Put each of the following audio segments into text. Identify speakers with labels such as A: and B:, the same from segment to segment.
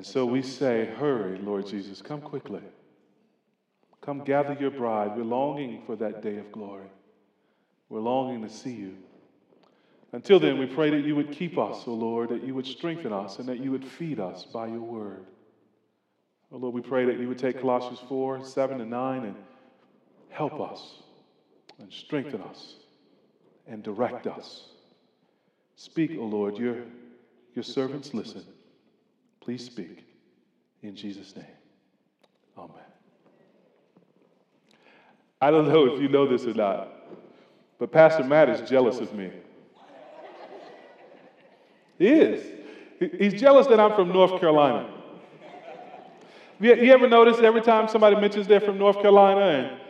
A: And so we say, Hurry, Lord Jesus, come quickly. Come gather your bride. We're longing for that day of glory. We're longing to see you. Until then, we pray that you would keep us, O Lord, that you would strengthen us, and that you would feed us by your word. Oh Lord, we pray that you would take Colossians 4, 7, and 9 and help us and strengthen us and direct us. Speak, O Lord, your, your servants listen. Please speak. In Jesus' name. Amen. I don't know if you know this or not, but Pastor Matt is jealous of me. He is. He's jealous that I'm from North Carolina. You, ever notice every time somebody mentions they're from North Carolina and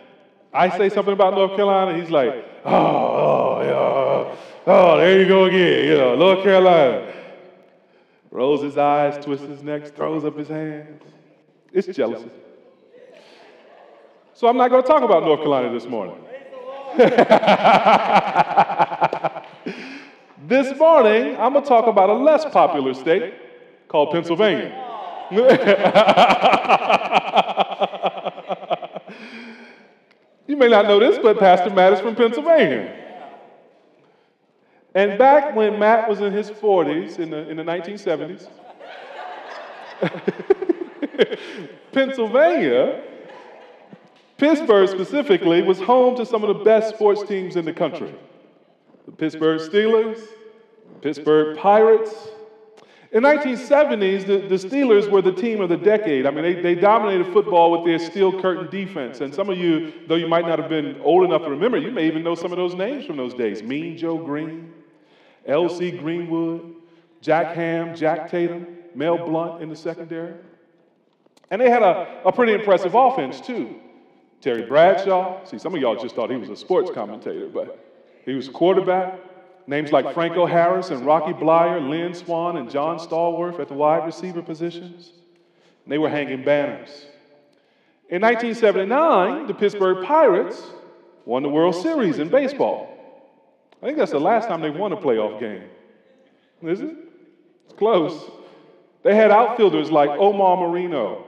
A: I say something about North Carolina, he's like, oh, oh, yeah, oh, there you go again, you know, North Carolina. Rolls his eyes, twists his neck, throws up his hands. It's jealousy. So I'm not going to talk about North Carolina this morning. this morning, I'm going to talk about a less popular state called Pennsylvania. you may not know this, but Pastor Matt is from Pennsylvania. And back when Matt was in his 40s, in the, in the 1970s, Pennsylvania, Pittsburgh specifically, was home to some of the best sports teams in the country. The Pittsburgh Steelers, Pittsburgh Pirates, in the 1970s, the, the, Steelers were the team of the decade. I mean, they, they dominated football with their steel curtain defense. And some of you, though you might not have been old enough to remember, you may even know some of those names from those days. Mean Joe Greene, L.C. Greenwood, Jack Ham, Jack Tatum, Mel Blount in the secondary. And they had a, a pretty impressive offense, too. Terry Bradshaw. See, some of y'all just thought he was a sports commentator, but he was a quarterback. Names like Franco Harris and Rocky Bleier, Lynn Swann and John Stallworth at the wide receiver positions. They were hanging banners. In 1979, the Pittsburgh Pirates won the World Series in baseball. I think that's the last time they won a playoff game. Is it? It's close. They had outfielders like Omar Moreno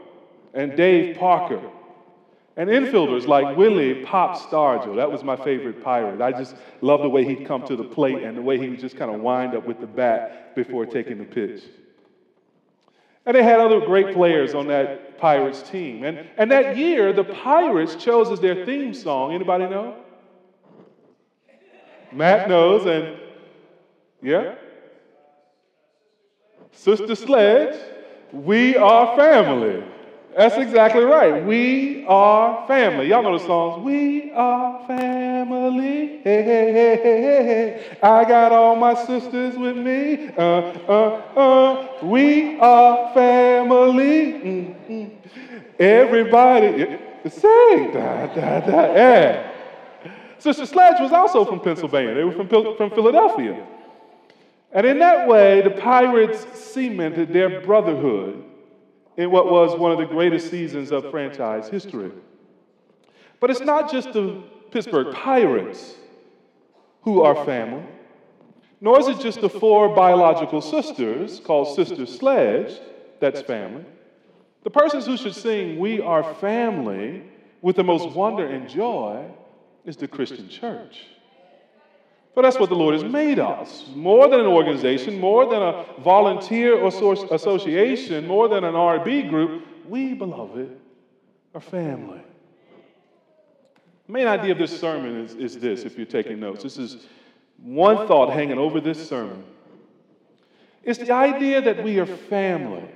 A: and Dave Parker and infielders like Willie Pop Stargell. That was my favorite pirate. I just loved the way he'd come to the plate and the way he would just kind of wind up with the bat before taking the pitch. And they had other great players on that Pirates team. And, and that year, the Pirates chose as their theme song. Anybody know? Matt knows, and yeah? Sister Sledge, we are family. That's exactly right. We are family. Y'all know the songs. We are family. Hey, hey, hey, hey, hey. I got all my sisters with me. Uh, uh, uh. We are family. Mm-hmm. Everybody sing. Da, da, da. Yeah. Sister Sledge was also from Pennsylvania. They were from, from Philadelphia. And in that way, the pirates cemented their brotherhood in what was one of the greatest seasons of franchise history. But it's not just the Pittsburgh Pirates who are family, nor is it just the four biological sisters called Sister Sledge that's family. The persons who should sing We Are Family with the most wonder and joy is the Christian church. But that's what the Lord has made us. More than an organization, more than a volunteer or association, more than an RB group, we, beloved, are family. The main idea of this sermon is, is this, if you're taking notes. This is one thought hanging over this sermon. It's the idea that we are family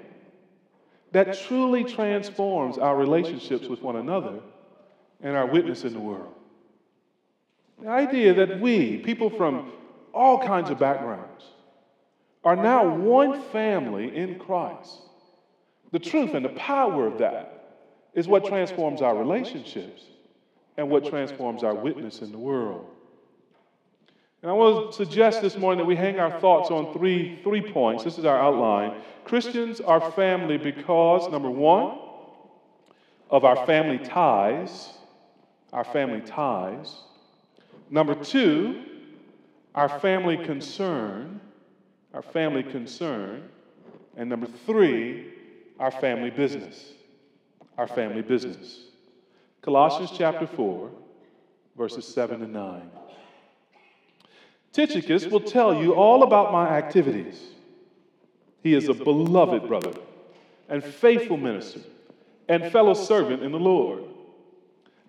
A: that truly transforms our relationships with one another and our witness in the world. The idea that we, people from all kinds of backgrounds, are now one family in Christ. The truth and the power of that is what transforms our relationships and what transforms our witness in the world. And I want to suggest this morning that we hang our thoughts on three, three points. This is our outline. Christians are family because, number one, of our family ties, our family ties. Number two, our family concern, our family concern. And number three, our family business. Our family business. Colossians chapter 4, verses 7 and 9. Tychicus will tell you all about my activities. He is a beloved brother and faithful minister and fellow servant in the Lord.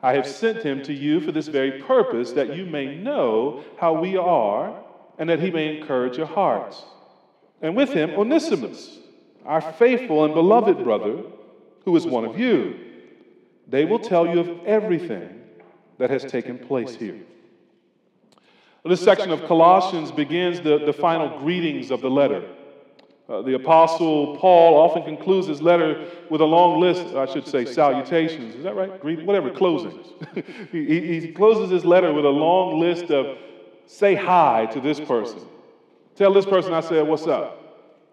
A: I have sent him to you for this very purpose, that you may know how we are, and that he may encourage your hearts. And with him, Onesimus, our faithful and beloved brother, who is one of you. They will tell you of everything that has taken place here. This section of Colossians begins the, the final greetings of the letter. Uh, the Apostle Paul often concludes his letter with a long list, I should say, salutations. Is that right? Whatever, closings. he, he closes his letter with a long list of say hi to this person. Tell this person I said, what's up?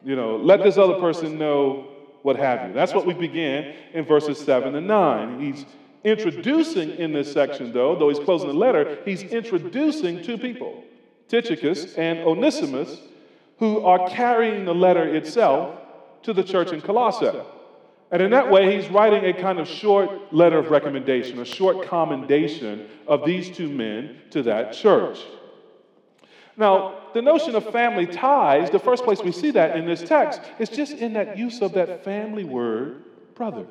A: You know, let this other person know what have you. That's what we begin in verses 7 and 9. He's introducing in this section, though, though he's closing the letter, he's introducing two people, Tychicus and Onesimus who are carrying the letter itself to the church in Colossae. And in that way, he's writing a kind of short letter of recommendation, a short commendation of these two men to that church. Now, the notion of family ties, the first place we see that in this text is just in that use of that family word, brother.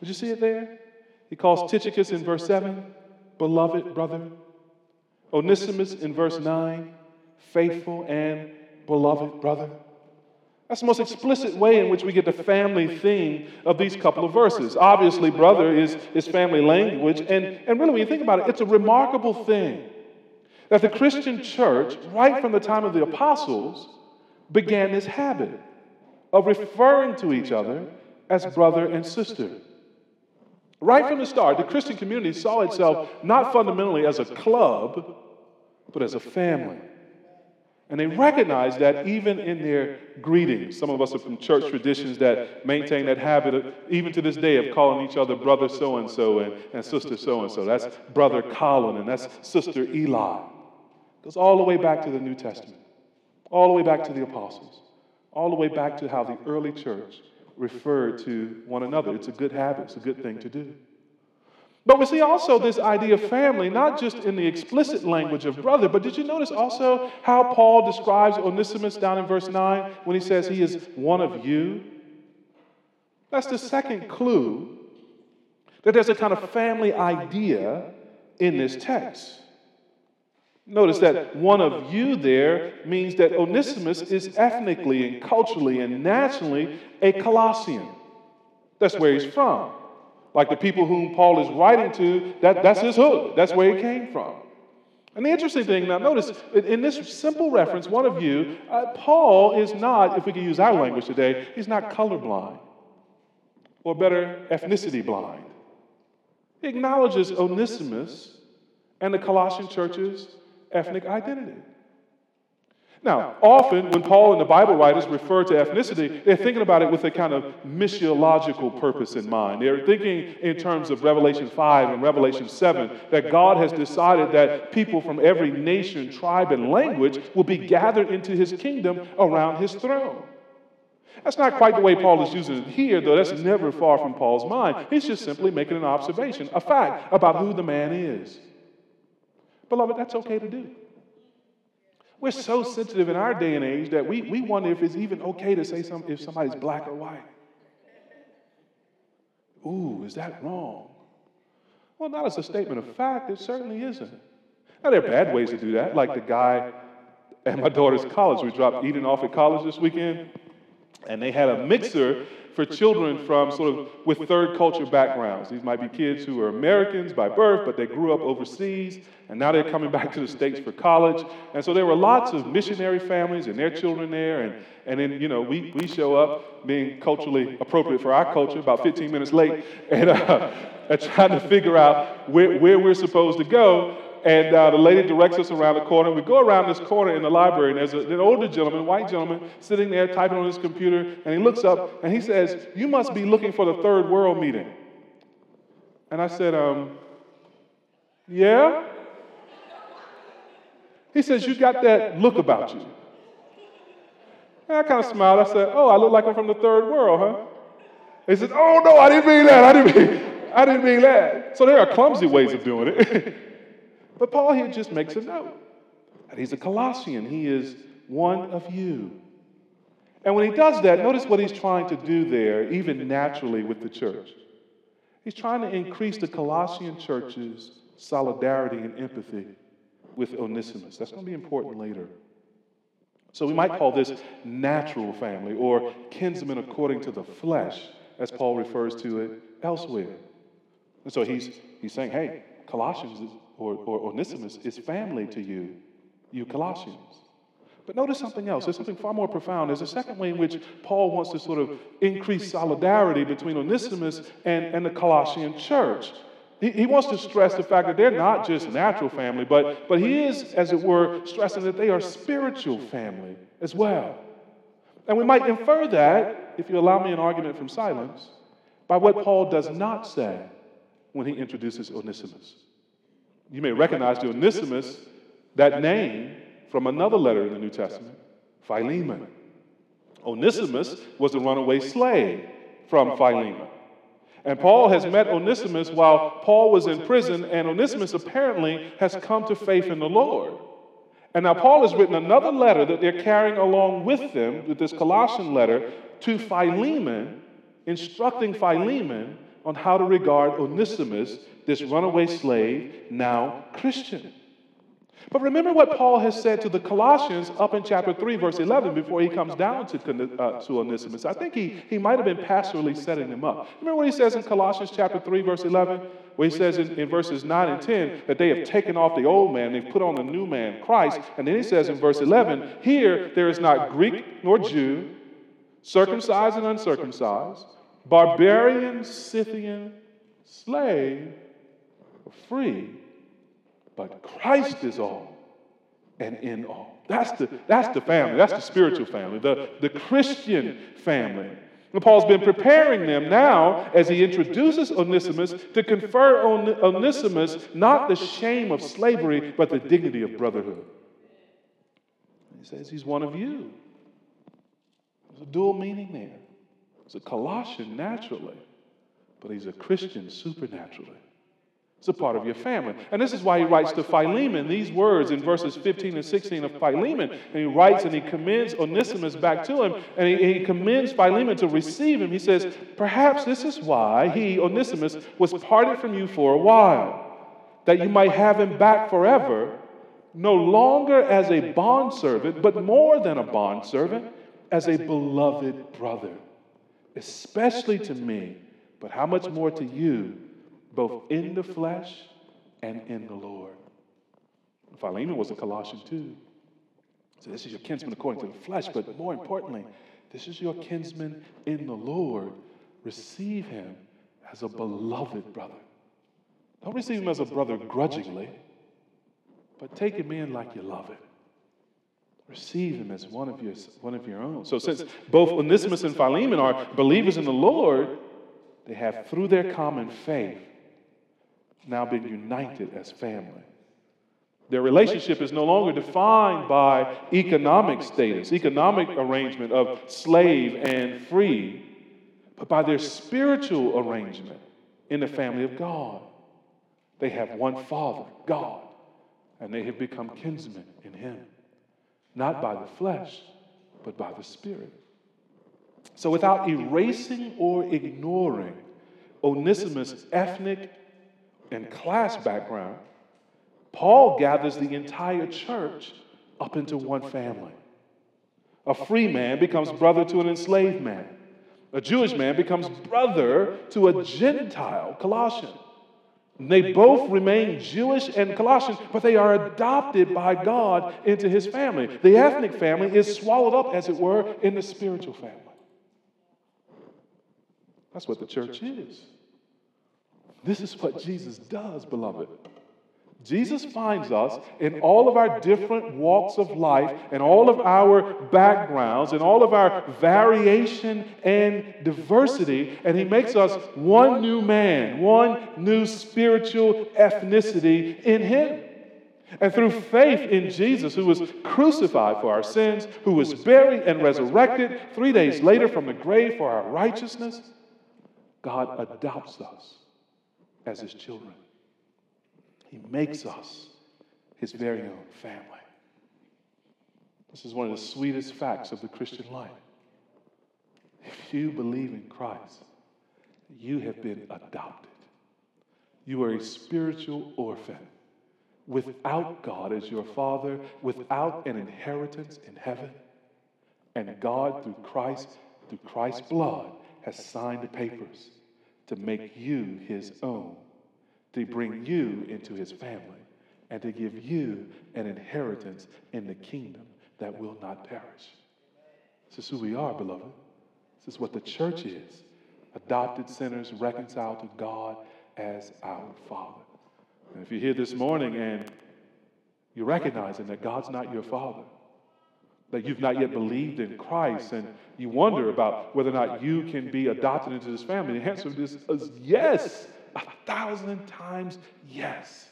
A: Did you see it there? He calls Tychicus in verse 7, beloved brother. Onesimus in verse 9, faithful and beloved brother. That's the most explicit way in which we get the family theme of these couple of verses. Obviously, brother is, is family language, and, and really, when you think about it, it's a remarkable thing that the Christian church, right from the time of the apostles, began this habit of referring to each other as brother and sister. Right from the start, the Christian community saw itself not fundamentally as a club, but as a family. And they recognize that even in their greetings. Some of us are from church traditions that maintain that habit, of, even to this day, of calling each other brother so and so and sister so and so. That's brother Colin and that's sister Eli. It goes all the way back to the New Testament, all the way back to the apostles, all the way back to how the early church referred to one another. It's a good habit, it's a good thing to do. But we see also this idea of family, not just in the explicit language of brother, but did you notice also how Paul describes Onesimus down in verse 9 when he says he is one of you? That's the second clue that there's a kind of family idea in this text. Notice that one of you there means that Onesimus is ethnically and culturally and nationally a Colossian. That's where he's from like the people whom Paul is writing to, that, that's his hood. That's where he came from. And the interesting thing, now notice, in this simple reference, one of you, uh, Paul is not, if we can use our language today, he's not colorblind, or better, ethnicity blind. He acknowledges Onesimus and the Colossian church's ethnic identity. Now, often when Paul and the Bible writers refer to ethnicity, they're thinking about it with a kind of missiological purpose in mind. They're thinking in terms of Revelation 5 and Revelation 7 that God has decided that people from every nation, tribe, and language will be gathered into his kingdom around his throne. That's not quite the way Paul is using it here, though that's never far from Paul's mind. He's just simply making an observation, a fact about who the man is. Beloved, that's okay to do. We're so sensitive in our day and age that we, we wonder if it's even okay to say some, if somebody's black or white. Ooh, is that wrong? Well, not as a statement of fact, it certainly isn't. Now, there are bad ways to do that, like the guy at my daughter's college. We dropped Eden off at college this weekend, and they had a mixer for children from sort of with third culture backgrounds. These might be kids who are Americans by birth, but they grew up overseas, and now they're coming back to the States for college. And so there were lots of missionary families and their children there. And, and then, you know, we, we show up being culturally appropriate for our culture, about 15 minutes late, and, uh, and trying to figure out where, where we're supposed to go. And uh, the lady directs us around the corner. We go around this corner in the library, and there's a, an older gentleman, white gentleman, sitting there typing on his computer. And he looks up and he says, You must be looking for the third world meeting. And I said, um, Yeah? He says, You got that look about you. And I kind of smiled. I said, Oh, I look like I'm from the third world, huh? He said, Oh no, I didn't mean that. I didn't mean, I didn't mean that. So there are clumsy ways of doing it. but Paul here just makes a note that he's a Colossian. He is one of you. And when he does that, notice what he's trying to do there, even naturally with the church. He's trying to increase the Colossian church's solidarity and empathy with Onesimus. That's going to be important later. So we might call this natural family or kinsmen according to the flesh, as Paul refers to it elsewhere. And so he's, he's saying, hey, Colossians or, or Onesimus is family to you, you Colossians. But notice something else. There's something far more profound. There's a second way in which Paul wants to sort of increase solidarity between Onesimus and, and the Colossian church. He, he wants to stress the fact that they're not just natural family, but, but he is, as it were, stressing that they are spiritual family as well. And we might infer that, if you allow me an argument from silence, by what Paul does not say when he introduces Onesimus. You may recognize Onesimus, that name, from another letter in the New Testament, Philemon. Onesimus was a runaway slave from Philemon. And Paul has met Onesimus while Paul was in prison, and Onesimus apparently has come to faith in the Lord. And now Paul has written another letter that they're carrying along with them, with this Colossian letter, to Philemon, instructing Philemon on how to regard Onesimus, this runaway slave, now Christian. But remember what Paul has said to the Colossians up in chapter 3, verse 11, before he comes down to, uh, to Onesimus. I think he, he might have been pastorally setting them up. Remember what he says in Colossians chapter 3, verse 11? Where he says in, in verses 9 and 10 that they have taken off the old man, they've put on the new man, Christ. And then he says in verse 11, here there is not Greek nor Jew, circumcised and uncircumcised, barbarian, Scythian, slave, or free but Christ is all and in all. That's the, that's the family. That's the spiritual family, the, the Christian family. Paul's been preparing them now as he introduces Onesimus to confer on Onesimus not the shame of slavery, but the dignity of brotherhood. He says he's one of you. There's a dual meaning there. He's a Colossian naturally, but he's a Christian supernaturally. It's a part of your family. And this is why he writes to Philemon these words in verses 15 and 16 of Philemon. And he writes and he commends Onesimus back to him. And he, he commends Philemon to receive him. He says, Perhaps this is why he, Onesimus, was parted from you for a while, that you might have him back forever, no longer as a bondservant, but more than a bondservant, as a beloved brother, especially to me, but how much more to you both in the flesh and in the Lord. Philemon was a Colossian too. So this is your kinsman according to the flesh, but more importantly, this is your kinsman in the Lord. Receive him as a beloved brother. Don't receive him as a brother grudgingly, but take him in like you love him. Receive him as one of your, one of your own. So, since both Onesimus and Philemon are believers in the Lord, they have, through their common faith, now been united as family. Their relationship is no longer defined by economic status, economic arrangement of slave and free, but by their spiritual arrangement in the family of God. They have one Father, God, and they have become kinsmen in Him, not by the flesh, but by the Spirit. So, without erasing or ignoring Onesimus' ethnic and class background, Paul gathers the entire church up into one family. A free man becomes brother to an enslaved man. A Jewish man becomes brother to a Gentile, Colossian. They both remain Jewish and Colossian, but they are adopted by God into his family. The ethnic family is swallowed up, as it were, in the spiritual family. That's what the church is. This is what Jesus does, beloved. Jesus finds us in all of our different walks of life and all of our backgrounds and all of our variation and diversity, and He makes us one new man, one new spiritual ethnicity in Him. And through faith in Jesus, who was crucified for our sins, who was buried and resurrected three days later from the grave for our righteousness, God adopts us as his children. He makes us his very own family. This is one of the sweetest facts of the Christian life. If you believe in Christ, you have been adopted. You are a spiritual orphan without God as your father, without an inheritance in heaven. And God, through Christ, through Christ's blood, has signed the papers to make you his own, to bring you into his family, and to give you an inheritance in the kingdom that will not perish. This is who we are, beloved. This is what the church is adopted sinners reconciled to God as our Father. And if you're here this morning and you're recognizing that God's not your Father, that you've not yet believed in Christ, and you wonder about whether or not you can be adopted into this family, the answer is yes, a thousand times yes.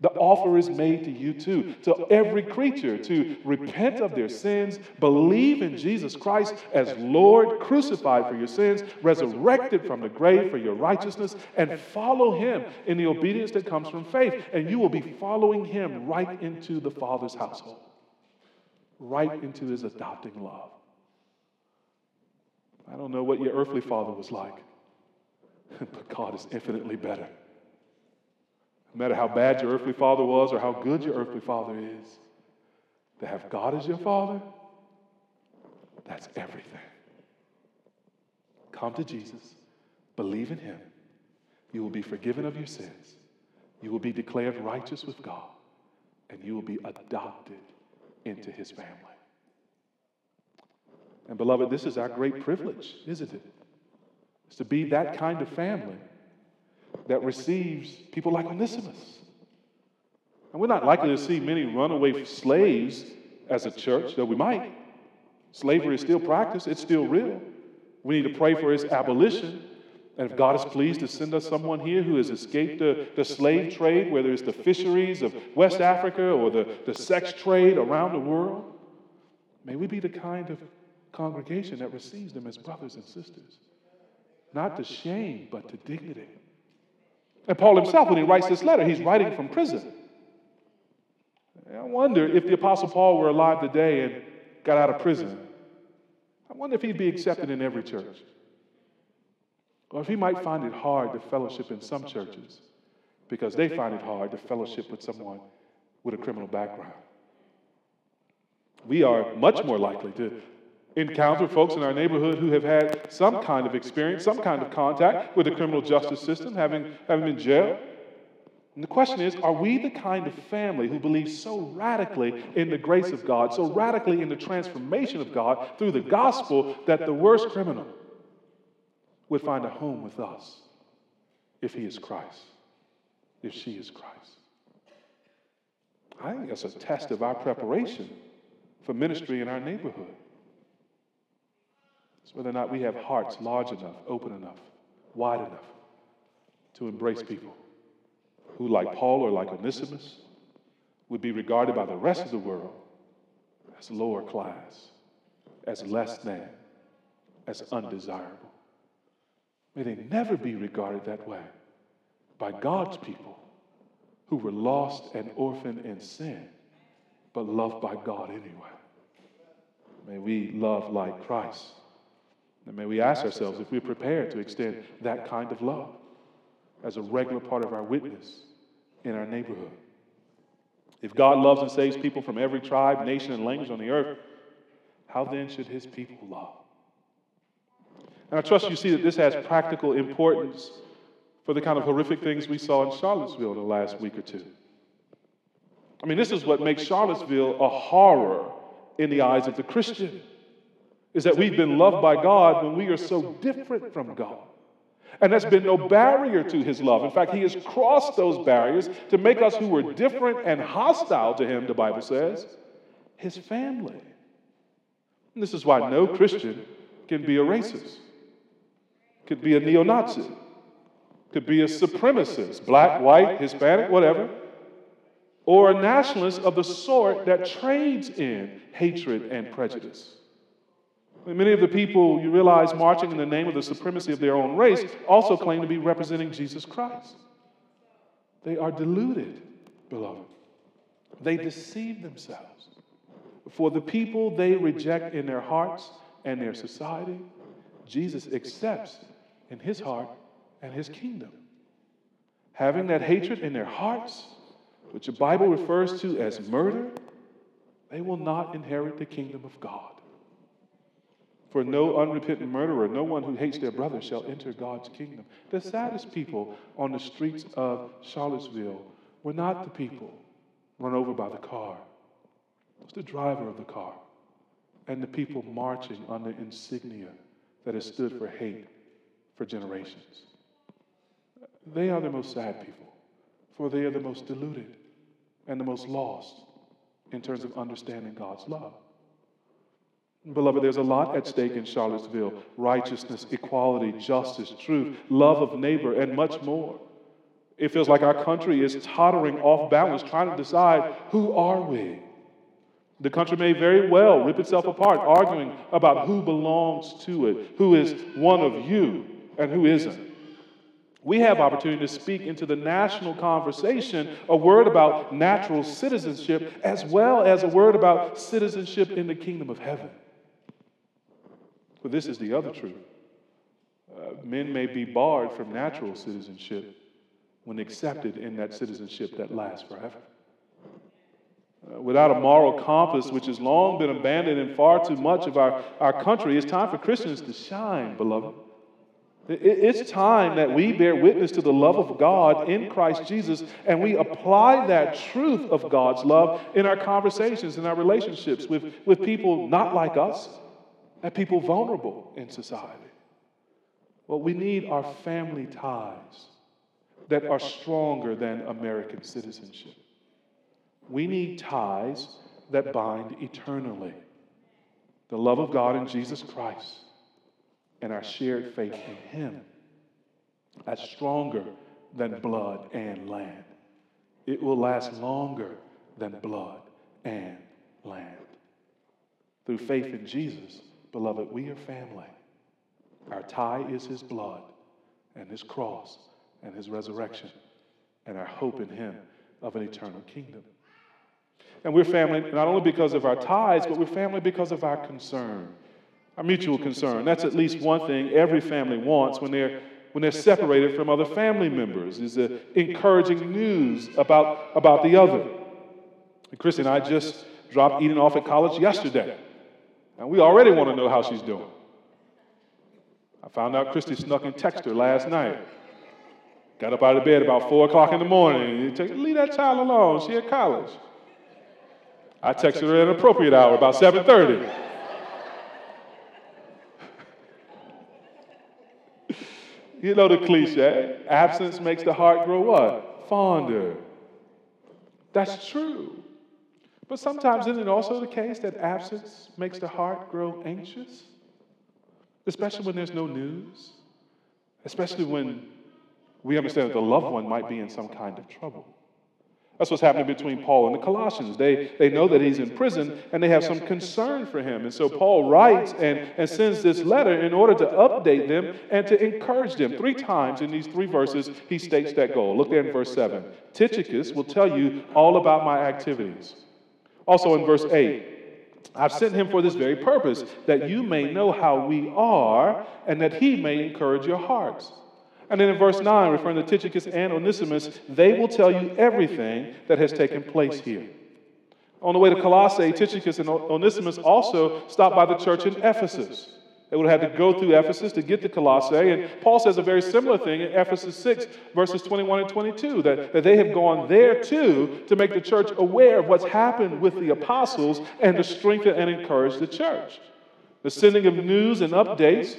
A: The offer is made to you too, to every creature, to repent of their sins, believe in Jesus Christ as Lord, crucified for your sins, resurrected from the grave for your righteousness, and follow Him in the obedience that comes from faith. And you will be following Him right into the Father's household, right into His adopting love. I don't know what your earthly father was like, but God is infinitely better. No matter how bad your earthly father was or how good your earthly father is, to have God as your father, that's everything. Come to Jesus, believe in him. You will be forgiven of your sins. You will be declared righteous with God, and you will be adopted into his family. And beloved, this is our great privilege, isn't it? To be that kind of family that receives people like Onesimus. And we're not likely to see many runaway slaves as a church, though we might. Slavery is still practiced, it's still real. We need to pray for its abolition. And if God is pleased to send us someone here who has escaped the, the slave trade, whether it's the fisheries of West Africa or the, the sex trade around the world, may we be the kind of congregation that receives them as brothers and sisters. Not to shame, but to dignity. And Paul himself, when he writes this letter, he's writing from prison. I wonder if the Apostle Paul were alive today and got out of prison, I wonder if he'd be accepted in every church. Or if he might find it hard to fellowship in some churches because they find it hard to fellowship with someone with a criminal background. We are much more likely to encounter folks in our neighborhood who have had some kind of experience, some kind of contact with the criminal justice system, having, having been jailed. And the question is are we the kind of family who believes so radically in the grace of God, so radically in the transformation of God through the gospel that the worst criminal would find a home with us if he is Christ, if she is Christ? I think that's a test of our preparation for ministry in our neighborhood. It's whether or not we have hearts large enough, open enough, wide enough to embrace people who, like Paul or like Onesimus, would be regarded by the rest of the world as lower class, as less than, as undesirable. May they never be regarded that way by God's people who were lost and orphaned in sin, but loved by God anyway. May we love like Christ. And may we ask ourselves if we're prepared to extend that kind of love as a regular part of our witness in our neighborhood. If God loves and saves people from every tribe, nation, and language on the earth, how then should his people love? And I trust you see that this has practical importance for the kind of horrific things we saw in Charlottesville in the last week or two. I mean, this is what makes Charlottesville a horror in the eyes of the Christian is that we've been loved by God when we are so different from God. And there's been no barrier to his love. In fact, he has crossed those barriers to make us who were different and hostile to him, the Bible says, his family. And this is why no Christian can be a racist, could be a neo Nazi, could be a supremacist, black, white, Hispanic, whatever, or a nationalist of the sort that trades in hatred and prejudice. Many of the people you realize marching in the name of the supremacy of their own race also claim to be representing Jesus Christ. They are deluded, beloved. They deceive themselves. For the people they reject in their hearts and their society, Jesus accepts in his heart and his kingdom. Having that hatred in their hearts, which the Bible refers to as murder, they will not inherit the kingdom of God. For no unrepentant murderer, no one who hates their brother shall enter God's kingdom. The saddest people on the streets of Charlottesville were not the people run over by the car, it was the driver of the car and the people marching under insignia that has stood for hate for generations. They are the most sad people, for they are the most deluded and the most lost in terms of understanding God's love. Beloved, there's a lot at stake in Charlottesville righteousness, equality, justice, truth, love of neighbor, and much more. It feels like our country is tottering off balance, trying to decide who are we? The country may very well rip itself apart, arguing about who belongs to it, who is one of you, and who isn't. We have opportunity to speak into the national conversation a word about natural citizenship as well as a word about citizenship in the kingdom of heaven. But this is the other truth. Uh, men may be barred from natural citizenship when accepted in that citizenship that lasts forever. Uh, without a moral compass, which has long been abandoned in far too much of our, our country, it's time for Christians to shine, beloved. It's time that we bear witness to the love of God in Christ Jesus and we apply that truth of God's love in our conversations, in our relationships with, with people not like us, and people vulnerable in society. What we need are family ties that are stronger than American citizenship. We need ties that bind eternally. The love of God in Jesus Christ and our shared faith in Him. That's stronger than blood and land. It will last longer than blood and land. Through faith in Jesus, Beloved, we are family. Our tie is his blood and his cross and his resurrection and our hope in him of an eternal kingdom. And we're family not only because of our ties, but we're family because of our concern, our mutual concern. That's at least one thing every family wants when they're when they're separated from other family members is the encouraging news about, about the other. And Christy and I just dropped Eden off at college yesterday. And we already want to know how she's doing. I found out Christy snuck and texted her last night. Got up out of bed about 4 o'clock in the morning. Leave that child alone. She at college. I texted her at an appropriate hour, about 7.30. you know the cliche, absence makes the heart grow what? Fonder. That's true. But sometimes isn't it also the case that absence makes the heart grow anxious? Especially when there's no news, especially when we understand that the loved one might be in some kind of trouble. That's what's happening between Paul and the Colossians. They, they know that he's in prison and they have some concern for him. And so Paul writes and, and sends this letter in order to update them and to encourage them. Three times in these three verses, he states that goal. Look there in verse 7. Tychicus will tell you all about my activities. Also in verse 8, I've sent him for this very purpose, that you may know how we are, and that he may encourage your hearts. And then in verse 9, referring to Tychicus and Onesimus, they will tell you everything that has taken place here. On the way to Colossae, Tychicus and Onesimus also stopped by the church in Ephesus. They would have had to go through Ephesus to get to Colossae. And Paul says a very similar thing in Ephesians 6, verses 21 and 22, that, that they have gone there too to make the church aware of what's happened with the apostles and to strengthen and encourage the church. The sending of news and updates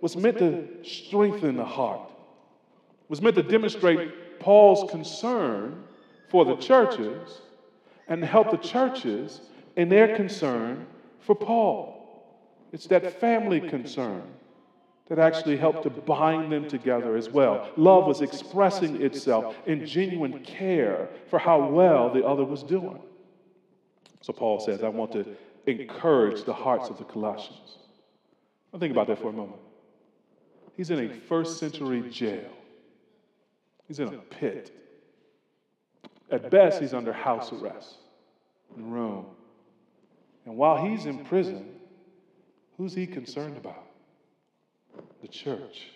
A: was meant to strengthen the heart, was meant to demonstrate Paul's concern for the churches and help the churches in their concern for Paul. It's that family concern that actually helped to bind them together as well. Love was expressing itself in genuine care for how well the other was doing. So Paul says, I want to encourage the hearts of the Colossians. Now think about that for a moment. He's in a first century jail. He's in a pit. At best, he's under house arrest in Rome. And while he's in prison, who's he concerned about? The church.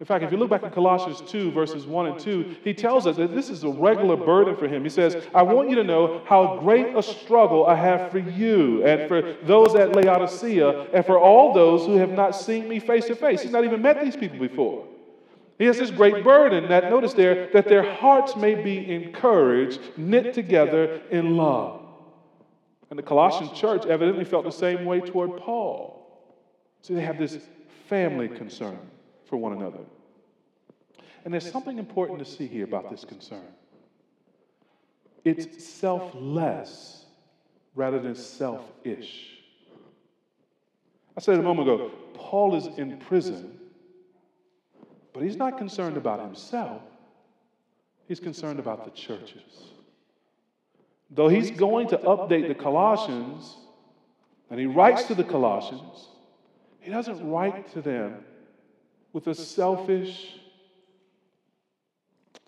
A: In fact, if you look back at Colossians 2, verses 1 and 2, he tells us that this is a regular burden for him. He says, I want you to know how great a struggle I have for you and for those at Laodicea and for all those who have not seen me face to face. He's not even met these people before. He has this great burden that, notice there, that their hearts may be encouraged, knit together in love. And the Colossian church evidently felt the same way toward Paul. So they have this family concern for one another. And there's something important to see here about this concern it's selfless rather than selfish. I said a moment ago, Paul is in prison, but he's not concerned about himself, he's concerned about the churches. Though he's going to update the Colossians, and he writes to the Colossians, he doesn't write to them with a selfish,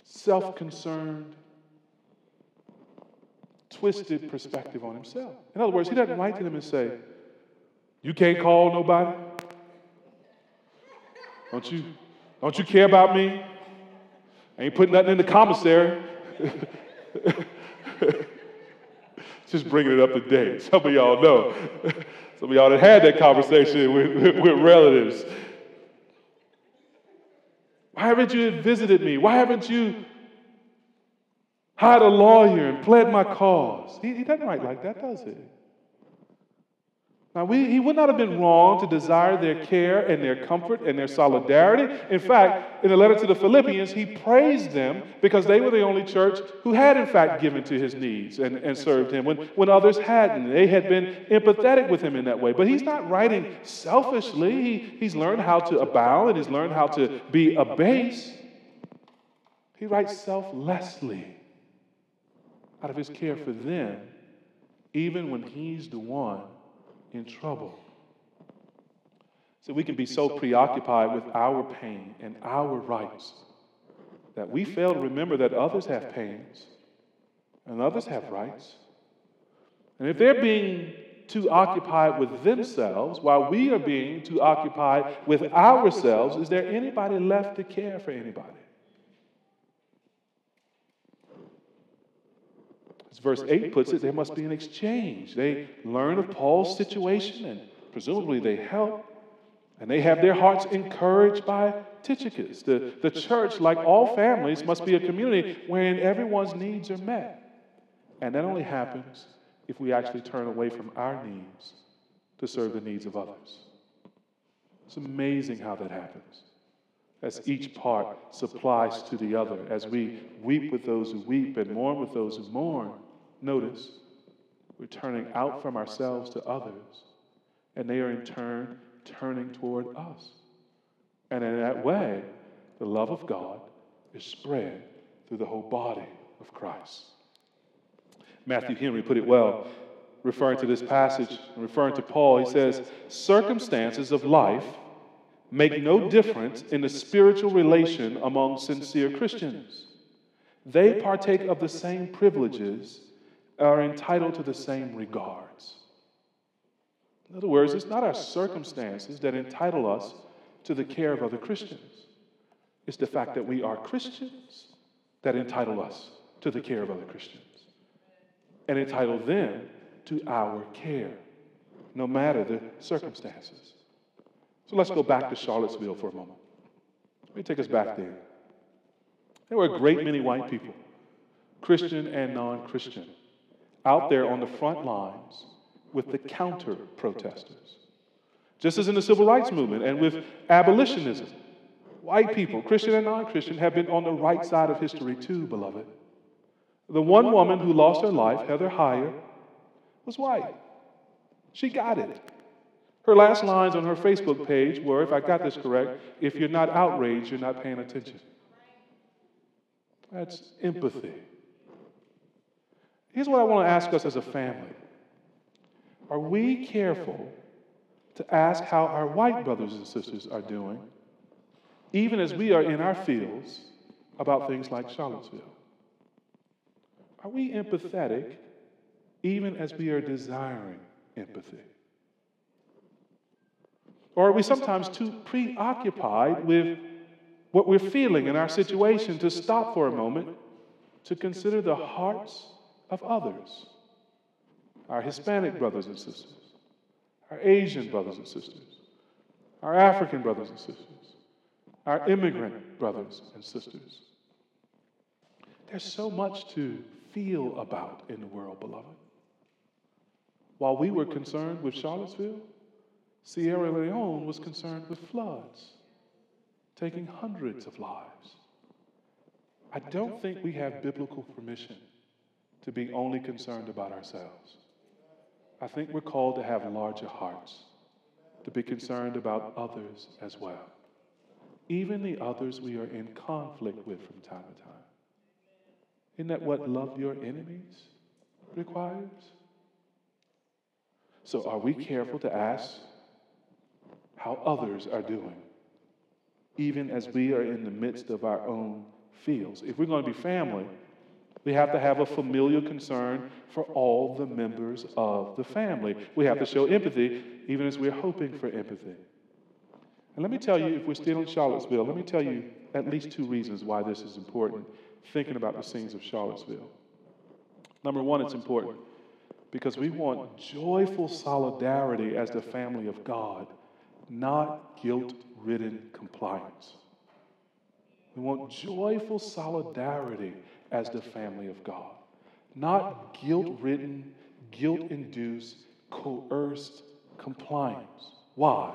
A: self concerned, twisted perspective on himself. In other words, he doesn't write to them and say, You can't call nobody? Don't you, don't you care about me? I ain't putting nothing in the commissary. Just bringing it up to date. Some of y'all know. Some of y'all that had that conversation with, with relatives. Why haven't you visited me? Why haven't you hired a lawyer and pled my cause? He, he doesn't write like that, does he? Now, we, he would not have been wrong to desire their care and their comfort and their solidarity. In fact, in the letter to the Philippians, he praised them because they were the only church who had, in fact, given to his needs and, and served him when, when others hadn't. They had been empathetic with him in that way. But he's not writing selfishly. He, he's learned how to abound and he's learned how to be abased. He writes selflessly out of his care for them, even when he's the one in trouble. So we can be so preoccupied with our pain and our rights that we fail to remember that others have pains and others have rights. And if they're being too occupied with themselves while we are being too occupied with ourselves, is there anybody left to care for anybody? Verse 8 puts it, there must be an exchange. They learn of Paul's situation and presumably they help. And they have their hearts encouraged by Tychicus. The, the church, like all families, must be a community wherein everyone's needs are met. And that only happens if we actually turn away from our needs to serve the needs of others. It's amazing how that happens. As each part supplies to the other, as we weep with those who weep and mourn with those who mourn, notice, we're turning out from ourselves to others, and they are in turn turning toward us. And in that way, the love of God is spread through the whole body of Christ. Matthew Henry put it well, referring to this passage and referring to Paul. He says, Circumstances of life make no difference in the spiritual relation among sincere Christians. They partake of the same privileges, are entitled to the same regards. In other words, it's not our circumstances that entitle us to the care of other Christians. It's the fact that we are Christians that entitle us to the care of other Christians and entitle them to our care, no matter the circumstances. So let's go back to Charlottesville for a moment. Let me take us back there. There were a great many white people, Christian and non Christian, out there on the front lines with the counter protesters. Just as in the civil rights movement and with abolitionism, white people, Christian and non Christian, have been on the right side of history too, beloved. The one woman who lost her life, Heather Heyer, was white. She got it. Her last lines on her Facebook page were, if I got this correct, if you're not outraged, you're not paying attention. That's empathy. Here's what I want to ask us as a family Are we careful to ask how our white brothers and sisters are doing, even as we are in our fields about things like Charlottesville? Are we empathetic even as we are desiring empathy? Or are we sometimes too preoccupied with what we're feeling in our situation to stop for a moment to consider the hearts of others? Our Hispanic brothers and sisters, our Asian brothers and sisters, our African brothers and sisters, our immigrant brothers and sisters. There's so much to feel about in the world, beloved. While we were concerned with Charlottesville, Sierra Leone was concerned with floods, taking hundreds of lives. I don't think we have biblical permission to be only concerned about ourselves. I think we're called to have larger hearts, to be concerned about others as well, even the others we are in conflict with from time to time. Isn't that what love your enemies requires? So, are we careful to ask how others are doing, even as we are in the midst of our own fields. If we're going to be family, we have to have a familial concern for all the members of the family. We have to show empathy, even as we're hoping for empathy. And let me tell you, if we're still in Charlottesville, let me tell you at least two reasons why this is important, thinking about the scenes of Charlottesville. Number one, it's important because we want joyful solidarity as the family of God not guilt ridden compliance. We want joyful solidarity as the family of God, not guilt ridden, guilt induced, coerced compliance. Why?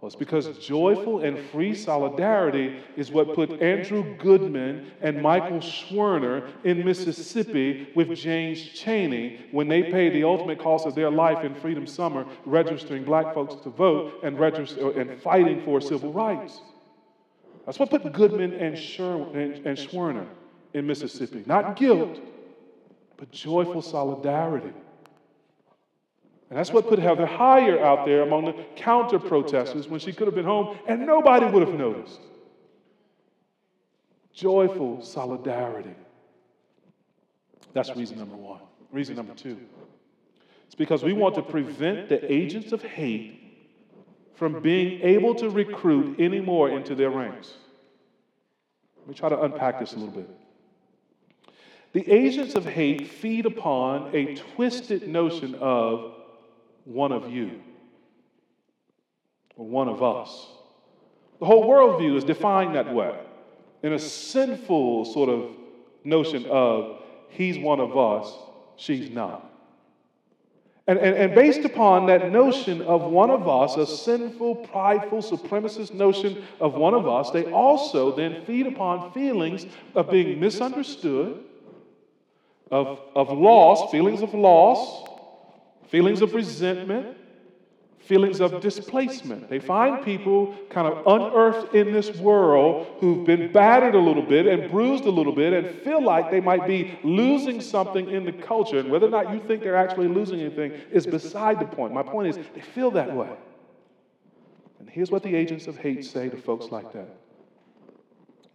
A: Well, it's because joyful and free solidarity is what put Andrew Goodman and Michael Schwerner in Mississippi with James Chaney when they paid the ultimate cost of their life in Freedom Summer, registering black folks to vote and, register, uh, and fighting for civil rights. That's what put Goodman and, Sher- and, and Schwerner in Mississippi. Not guilt, but joyful solidarity. And that's what put Heather Heyer out there among the counter protesters when she could have been home and nobody would have noticed. Joyful solidarity. That's reason number one. Reason number two. It's because we want to prevent the agents of hate from being able to recruit any more into their ranks. Let me try to unpack this a little bit. The agents of hate feed upon a twisted notion of one of you or one of us. The whole worldview is defined that way in a sinful sort of notion of he's one of us, she's not. And, and, and, based upon that notion of one of us, a sinful, prideful, supremacist notion of one of us, they also then feed upon feelings of being misunderstood, of, of loss, feelings of loss, feelings of resentment, feelings of displacement. They find people kind of unearthed in this world who've been battered a little bit and bruised a little bit and feel like they might be losing something in the culture. And whether or not you think they're actually losing anything is beside the point. My point is, they feel that way. And here's what the agents of hate say to folks like that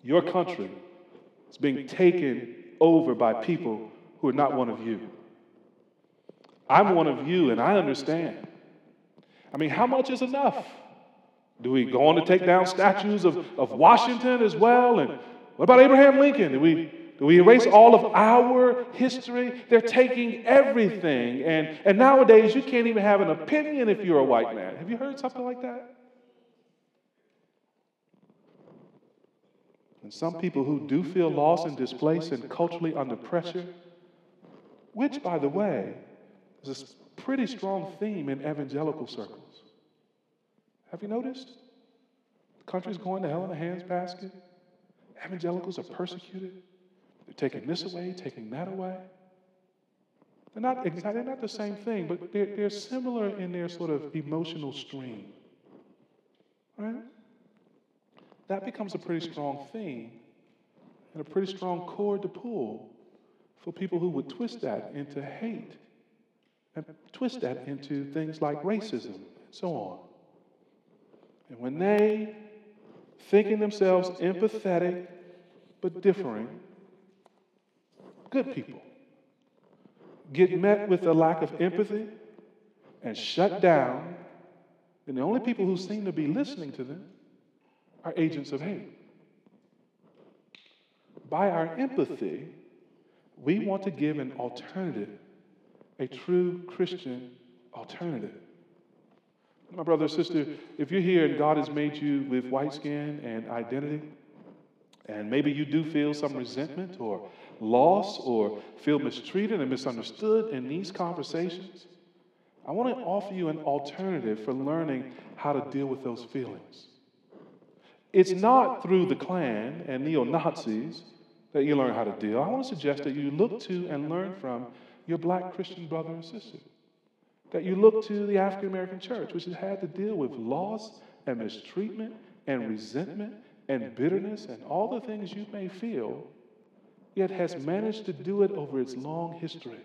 A: Your country is being taken over by people who are not one of you. I'm one of you, and I understand. I mean, how much is enough? Do we go on to take down statues of, of Washington as well? And what about Abraham Lincoln? Do we, do we erase all of our history? They're taking everything. And, and nowadays, you can't even have an opinion if you're a white man. Have you heard something like that? And some people who do feel lost and displaced and culturally under pressure, which, by the way, is a pretty strong theme in evangelical circles. Have you noticed? The country's going to hell in a handbasket. Evangelicals are persecuted. They're taking this away, taking that away. They're not, they're not the same thing, but they're, they're similar in their sort of emotional stream. Right? That becomes a pretty strong theme and a pretty strong cord to pull for people who would twist that into hate and twist that into things like racism, and so on. And when they, thinking themselves empathetic but differing, good people, get met with a lack of empathy and shut down, then the only people who seem to be listening to them are agents of hate. By our empathy, we want to give an alternative, a true Christian alternative. My brother sister, if you're here and God has made you with white skin and identity, and maybe you do feel some resentment or loss or feel mistreated and misunderstood in these conversations, I want to offer you an alternative for learning how to deal with those feelings. It's not through the Klan and neo Nazis that you learn how to deal. I want to suggest that you look to and learn from your black Christian brother and sister. That you look to the African American church, which has had to deal with loss and mistreatment and resentment and bitterness and all the things you may feel, yet has managed to do it over its long history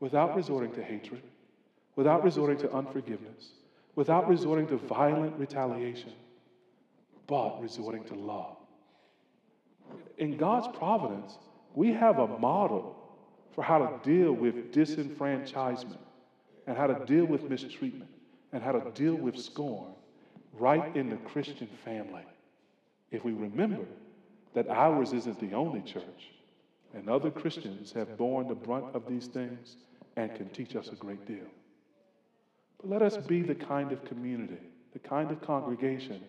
A: without resorting to hatred, without resorting to unforgiveness, without resorting to violent retaliation, but resorting to love in God's providence, we have a model for how to deal with disenfranchisement and how to deal with mistreatment and how to deal with scorn right in the Christian family. If we remember that ours isn't the only church, and other Christians have borne the brunt of these things and can teach us a great deal. But let us be the kind of community, the kind of congregation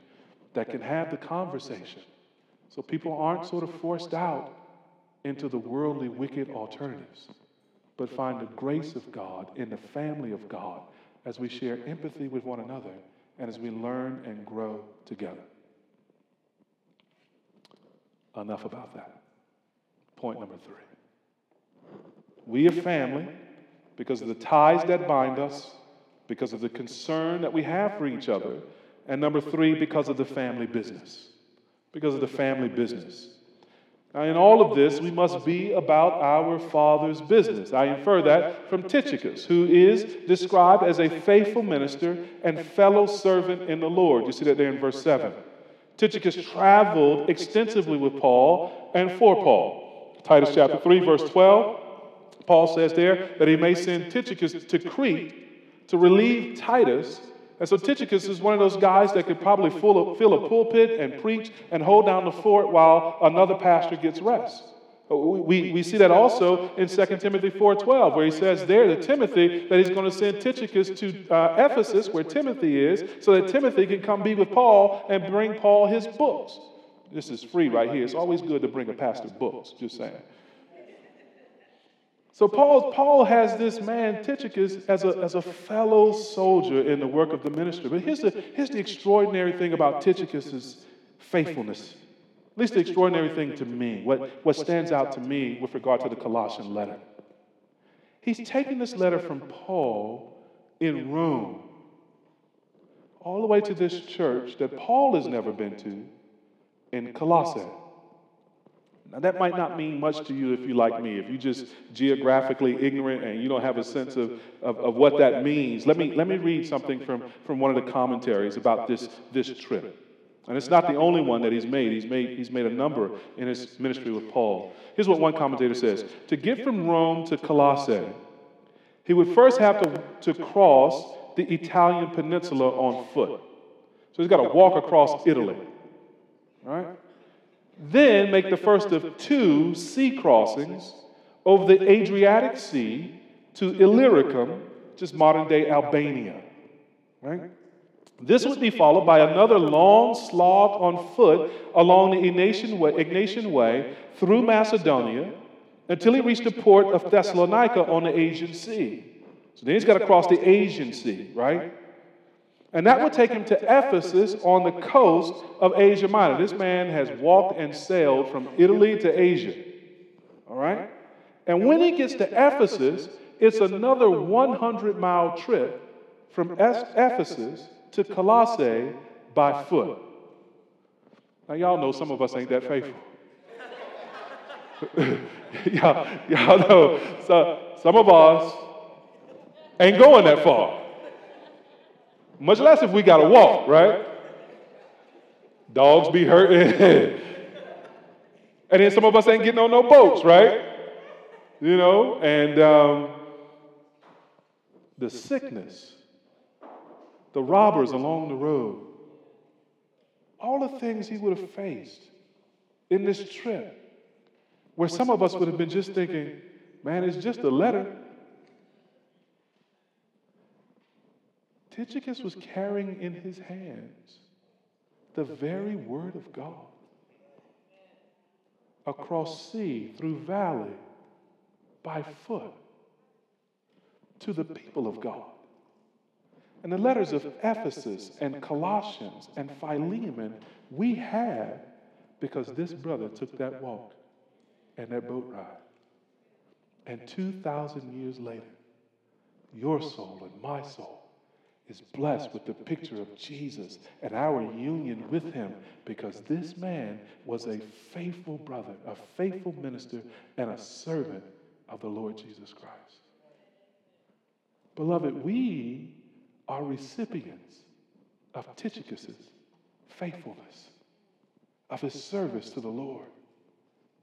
A: that can have the conversation so people aren't sort of forced out into the worldly, wicked alternatives, but find the grace of God in the family of God as we share empathy with one another and as we learn and grow together. Enough about that. Point number three. We are family because of the ties that bind us, because of the concern that we have for each other, and number three, because of the family business because of the family business. Now, in all of this, we must be about our Father's business. I infer that from Tychicus, who is described as a faithful minister and fellow servant in the Lord. You see that there in verse 7. Tychicus traveled extensively with Paul and for Paul. Titus chapter 3, verse 12, Paul says there that he may send Tychicus to Crete to relieve Titus and so Tychicus is one of those guys that could probably fill a, fill a pulpit and preach and hold down the fort while another pastor gets rest. We, we see that also in 2 Timothy 4.12, where he says there to Timothy that he's going to send Tychicus to uh, Ephesus, where Timothy is, so that Timothy can come be with Paul and bring Paul his books. This is free right here. It's always good to bring a pastor books, just saying. So Paul, Paul has this man, Tychicus, as a, as a fellow soldier in the work of the ministry. But here's the, here's the extraordinary thing about Tychicus' faithfulness. At least the extraordinary thing to me, what, what stands out to me with regard to the Colossian letter. He's taking this letter from Paul in Rome all the way to this church that Paul has never been to in Colossae. Now, that might not mean much to you if you like me, if you're just geographically ignorant and you don't have a sense of, of, of, what that means. Let me, let me read something from, from one of the commentaries about this, this trip. And it's not the only one that he's made. He's made, he's made a number in his ministry with Paul. Here's what one commentator says To get from Rome to Colossae, he would first have to, to cross the Italian peninsula on foot. So he's got to walk across Italy. All right? Then make the first of two sea crossings over the Adriatic Sea to Illyricum, just modern day Albania. Right? This would be followed by another long slog on foot along the Egnatian way, Egnatian way through Macedonia until he reached the port of Thessalonica on the Aegean Sea. So then he's got to cross the Aegean Sea, right? And that would take him to Ephesus on the coast of Asia Minor. This man has walked and sailed from Italy to Asia. All right? And when he gets to Ephesus, it's another 100 mile trip from Ephesus to Colossae by foot. Now, y'all know some of us ain't that faithful. y'all, y'all know so, some of us ain't going that far. Much less if we got to walk, right? Dogs be hurting. and then some of us ain't getting on no boats, right? You know, and um, the sickness, the robbers along the road, all the things he would have faced in this trip, where some of us would have been just thinking, man, it's just a letter. Tychicus was carrying in his hands the very word of God across sea, through valley, by foot, to the people of God. And the letters of Ephesus and Colossians and Philemon we have because this brother took that walk and that boat ride. And 2,000 years later, your soul and my soul is blessed with the picture of Jesus and our union with him because this man was a faithful brother, a faithful minister, and a servant of the Lord Jesus Christ. Beloved, we are recipients of Tychicus's faithfulness, of his service to the Lord.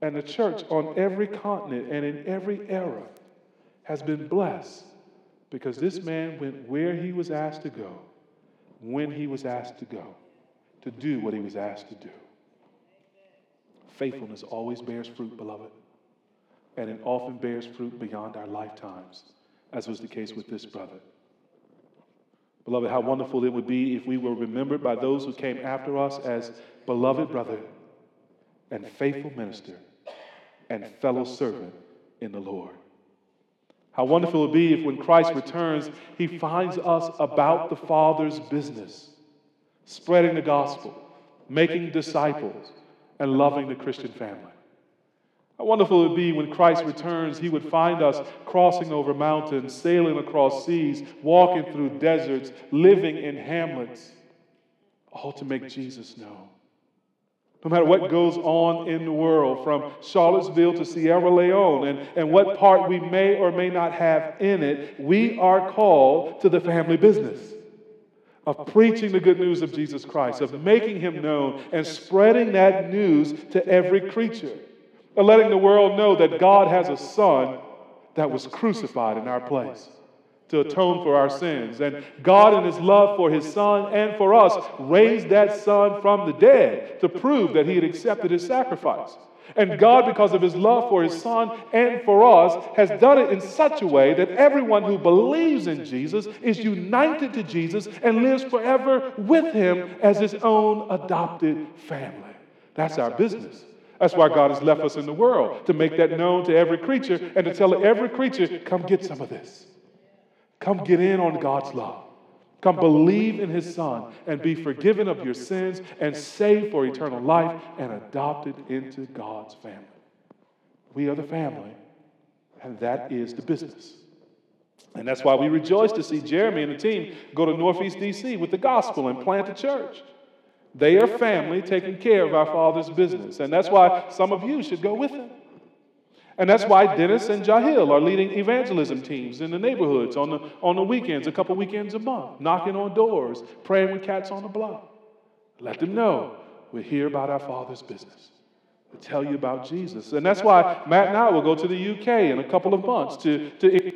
A: And the church on every continent and in every era has been blessed because this man went where he was asked to go, when he was asked to go, to do what he was asked to do. Faithfulness always bears fruit, beloved, and it often bears fruit beyond our lifetimes, as was the case with this brother. Beloved, how wonderful it would be if we were remembered by those who came after us as beloved brother and faithful minister and fellow servant in the Lord. How wonderful it would be if when Christ returns, he finds us about the Father's business, spreading the gospel, making disciples, and loving the Christian family. How wonderful it would be when Christ returns, he would find us crossing over mountains, sailing across seas, walking through deserts, living in hamlets, all to make Jesus known. No matter what goes on in the world, from Charlottesville to Sierra Leone, and, and what part we may or may not have in it, we are called to the family business of preaching the good news of Jesus Christ, of making him known and spreading that news to every creature of letting the world know that God has a son that was crucified in our place to atone for our sins. And God, in His love for His Son and for us, raised that Son from the dead to prove that He had accepted His sacrifice. And God, because of His love for His Son and for us, has done it in such a way that everyone who believes in Jesus is united to Jesus and lives forever with Him as His own adopted family. That's our business. That's why God has left us in the world, to make that known to every creature and to tell every creature, come get some of this. Come get in on God's love. Come believe in his son and be forgiven of your sins and saved for eternal life and adopted into God's family. We are the family, and that is the business. And that's why we rejoice to see Jeremy and the team go to Northeast DC with the gospel and plant a church. They are family taking care of our Father's business. And that's why some of you should go with them. And that's why Dennis and Jahil are leading evangelism teams in the neighborhoods on the, on the weekends, a couple weekends a month, knocking on doors, praying with cats on the block. Let them know we're here about our Father's business, to tell you about Jesus. And that's why Matt and I will go to the UK in a couple of months to, to